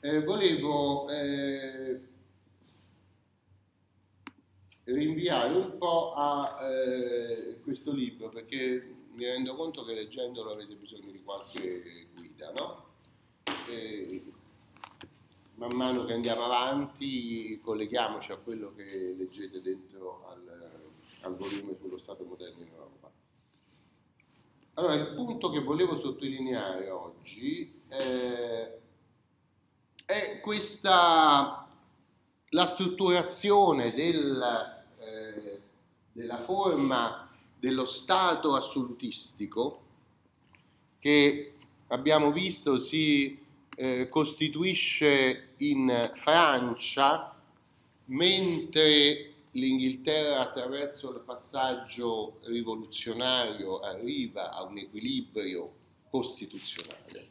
eh, volevo eh, rinviare un po' a eh, questo libro perché mi rendo conto che leggendolo avete bisogno di qualche guida, no? E man mano che andiamo avanti colleghiamoci a quello che leggete dentro al, al volume sullo Stato moderno in Europa. Allora, il punto che volevo sottolineare oggi eh, è questa la strutturazione del della forma dello Stato assolutistico che abbiamo visto si eh, costituisce in Francia mentre l'Inghilterra attraverso il passaggio rivoluzionario arriva a un equilibrio costituzionale.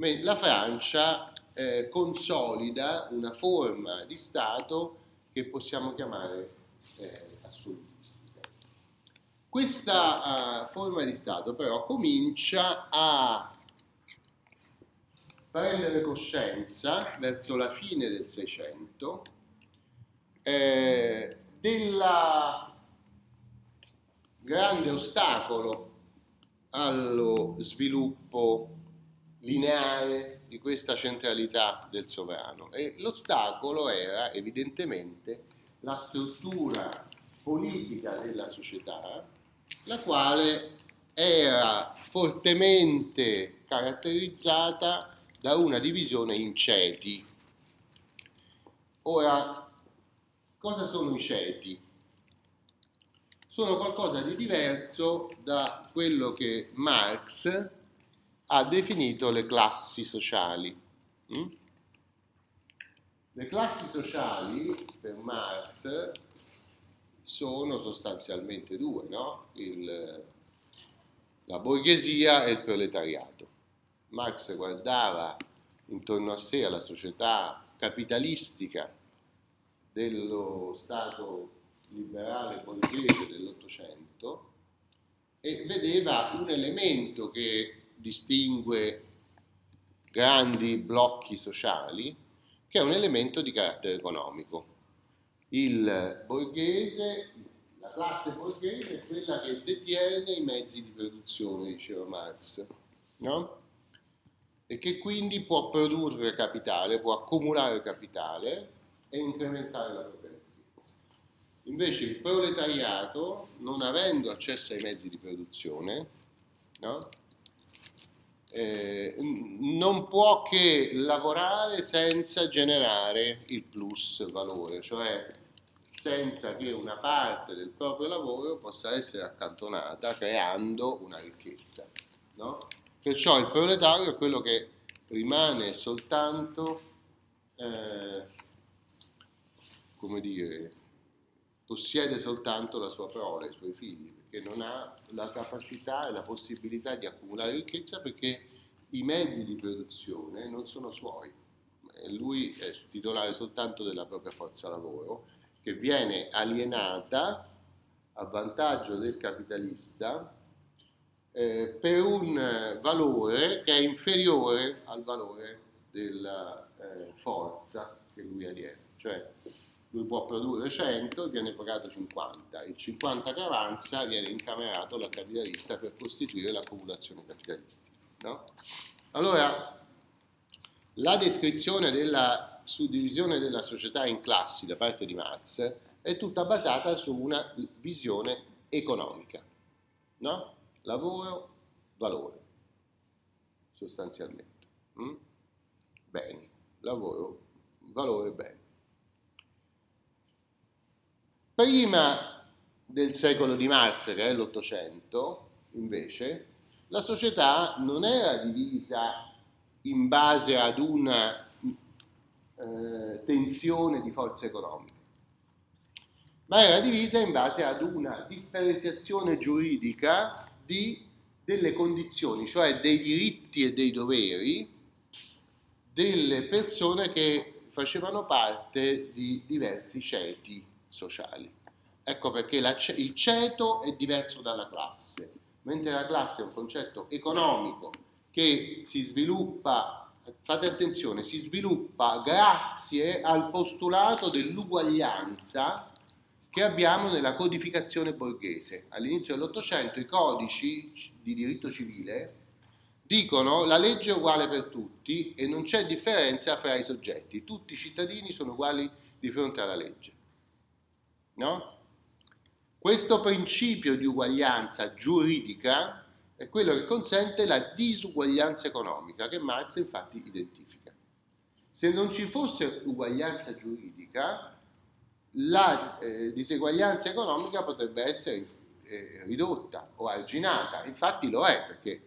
La Francia eh, consolida una forma di Stato che possiamo chiamare eh, assolutistica. Questa uh, forma di Stato però comincia a prendere coscienza verso la fine del Seicento eh, del grande ostacolo allo sviluppo lineare di questa centralità del sovrano e l'ostacolo era evidentemente la struttura politica della società, la quale era fortemente caratterizzata da una divisione in ceti. Ora, cosa sono i ceti? Sono qualcosa di diverso da quello che Marx ha definito le classi sociali. Mm? Le classi sociali per Marx sono sostanzialmente due, no? il, la borghesia e il proletariato. Marx guardava intorno a sé alla società capitalistica dello Stato liberale borghese dell'Ottocento e vedeva un elemento che distingue grandi blocchi sociali che è un elemento di carattere economico. Il borghese, la classe borghese è quella che detiene i mezzi di produzione, diceva Marx, no? e che quindi può produrre capitale, può accumulare capitale e incrementare la propria ricchezza. Invece il proletariato, non avendo accesso ai mezzi di produzione, no? Eh, non può che lavorare senza generare il plus valore, cioè senza che una parte del proprio lavoro possa essere accantonata creando una ricchezza. No? Perciò il proletario è quello che rimane soltanto, eh, come dire, possiede soltanto la sua prole, i suoi figli, perché non ha la capacità e la possibilità di accumulare ricchezza perché i mezzi di produzione non sono suoi. Lui è titolare soltanto della propria forza lavoro che viene alienata a vantaggio del capitalista eh, per un valore che è inferiore al valore della eh, forza che lui aliena. Cioè, lui può produrre 100 e viene pagato 50, il 50 che avanza viene incamerato dal capitalista per costituire l'accumulazione capitalistica. No? Allora, la descrizione della suddivisione della società in classi da parte di Marx è tutta basata su una visione economica, no? lavoro, valore, sostanzialmente. Mm? Beni, lavoro, valore, beni. Prima del secolo di Marx, che è l'Ottocento, invece, la società non era divisa in base ad una eh, tensione di forze economiche, ma era divisa in base ad una differenziazione giuridica di, delle condizioni, cioè dei diritti e dei doveri delle persone che facevano parte di diversi ceti sociali. Ecco perché la, il ceto è diverso dalla classe, mentre la classe è un concetto economico che si sviluppa fate attenzione, si sviluppa grazie al postulato dell'uguaglianza che abbiamo nella codificazione borghese. All'inizio dell'Ottocento i codici di diritto civile dicono la legge è uguale per tutti e non c'è differenza fra i soggetti, tutti i cittadini sono uguali di fronte alla legge. No? Questo principio di uguaglianza giuridica è quello che consente la disuguaglianza economica che Marx infatti identifica. Se non ci fosse uguaglianza giuridica, la eh, diseguaglianza economica potrebbe essere eh, ridotta o arginata, infatti lo è perché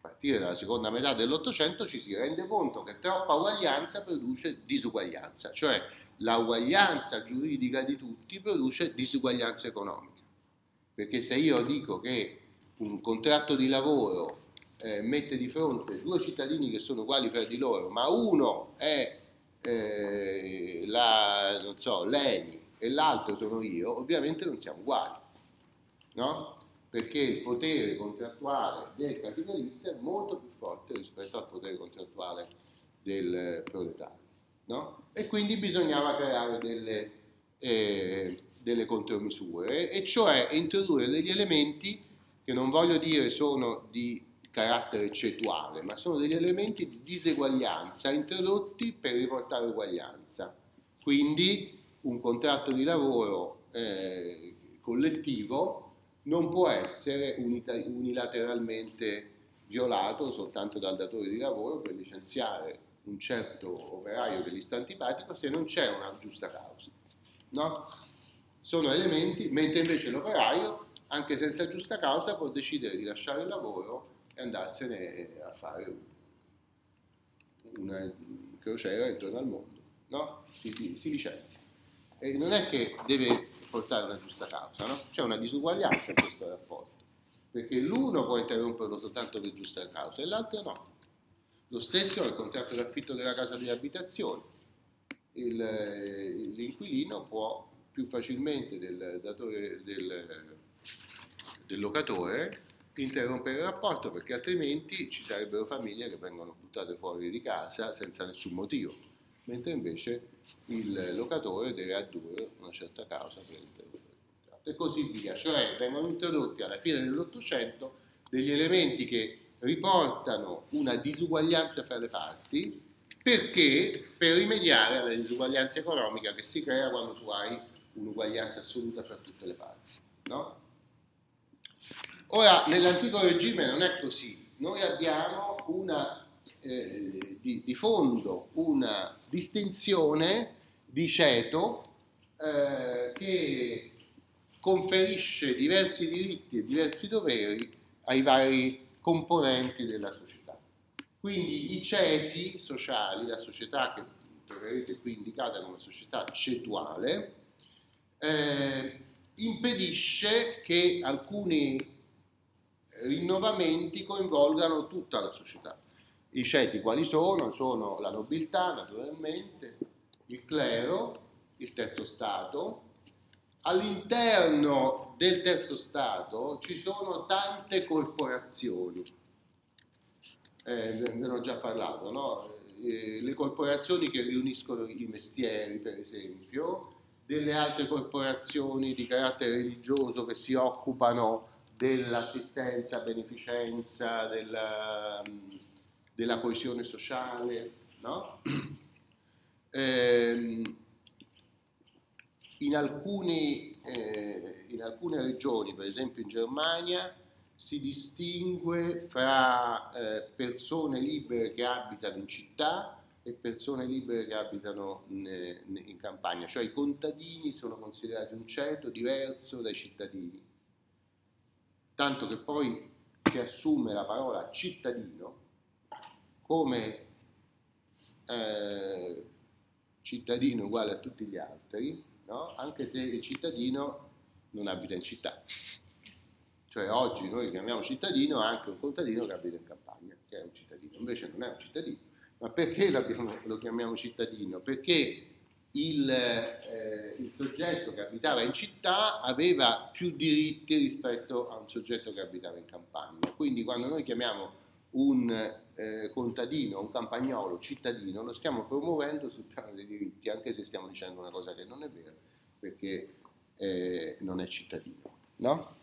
a partire dalla seconda metà dell'Ottocento ci si rende conto che troppa uguaglianza produce disuguaglianza, cioè la uguaglianza giuridica di tutti produce disuguaglianza economica, perché se io dico che un contratto di lavoro eh, mette di fronte due cittadini che sono uguali fra di loro, ma uno è eh, la, non so, l'ENI e l'altro sono io, ovviamente non siamo uguali, no? Perché il potere contrattuale del capitalista è molto più forte rispetto al potere contrattuale del proletario, no? E quindi bisognava creare delle, eh, delle contromisure, e cioè introdurre degli elementi che non voglio dire sono di carattere eccettuale, ma sono degli elementi di diseguaglianza introdotti per riportare uguaglianza. Quindi un contratto di lavoro eh, collettivo non può essere unilateralmente violato soltanto dal datore di lavoro per licenziare un certo operaio che gli sta antipatico se non c'è una giusta causa. No? Sono elementi, mentre invece l'operaio anche senza giusta causa, può decidere di lasciare il lavoro e andarsene a fare una crociera intorno al mondo, no? Si, si licenzia. E non è che deve portare una giusta causa, no? C'è una disuguaglianza in questo rapporto, perché l'uno può interromperlo soltanto per giusta causa e l'altro no. Lo stesso nel contratto di affitto della casa di abitazione. Il, l'inquilino può più facilmente del datore del del locatore interrompere il rapporto perché altrimenti ci sarebbero famiglie che vengono buttate fuori di casa senza nessun motivo, mentre invece il locatore deve addurre una certa causa per interrompere il contratto e così via. Cioè vengono introdotti alla fine dell'Ottocento degli elementi che riportano una disuguaglianza fra le parti perché per rimediare alla disuguaglianza economica che si crea quando tu hai un'uguaglianza assoluta fra tutte le parti. No? Ora, nell'antico regime non è così, noi abbiamo una, eh, di, di, fondo una distinzione di ceto eh, che conferisce diversi diritti e diversi doveri ai vari componenti della società. Quindi i ceti sociali, la società che troverete qui indicata come società cetuale, eh, impedisce che alcuni rinnovamenti coinvolgano tutta la società. I ceti quali sono? Sono la nobiltà, naturalmente, il clero, il terzo Stato. All'interno del terzo Stato ci sono tante corporazioni. Eh, ne ho già parlato, no? eh, le corporazioni che riuniscono i mestieri, per esempio, delle altre corporazioni di carattere religioso che si occupano dell'assistenza, beneficenza, della, della coesione sociale. No? Eh, in, alcuni, eh, in alcune regioni, per esempio in Germania, si distingue fra eh, persone libere che abitano in città e persone libere che abitano in, in campagna, cioè i contadini sono considerati un ceto diverso dai cittadini. Tanto che poi si assume la parola cittadino come eh, cittadino uguale a tutti gli altri, no? anche se il cittadino non abita in città. Cioè oggi noi chiamiamo cittadino anche un contadino che abita in campagna, che è un cittadino, invece non è un cittadino. Ma perché lo chiamiamo cittadino? Perché il, eh, il, soggetto che abitava in città aveva più diritti rispetto a un soggetto che abitava in campagna. Quindi quando noi chiamiamo un eh, contadino, un campagnolo cittadino, lo stiamo promuovendo sul piano dei diritti, anche se stiamo dicendo una cosa che non è vera, perché eh, non è cittadino. No?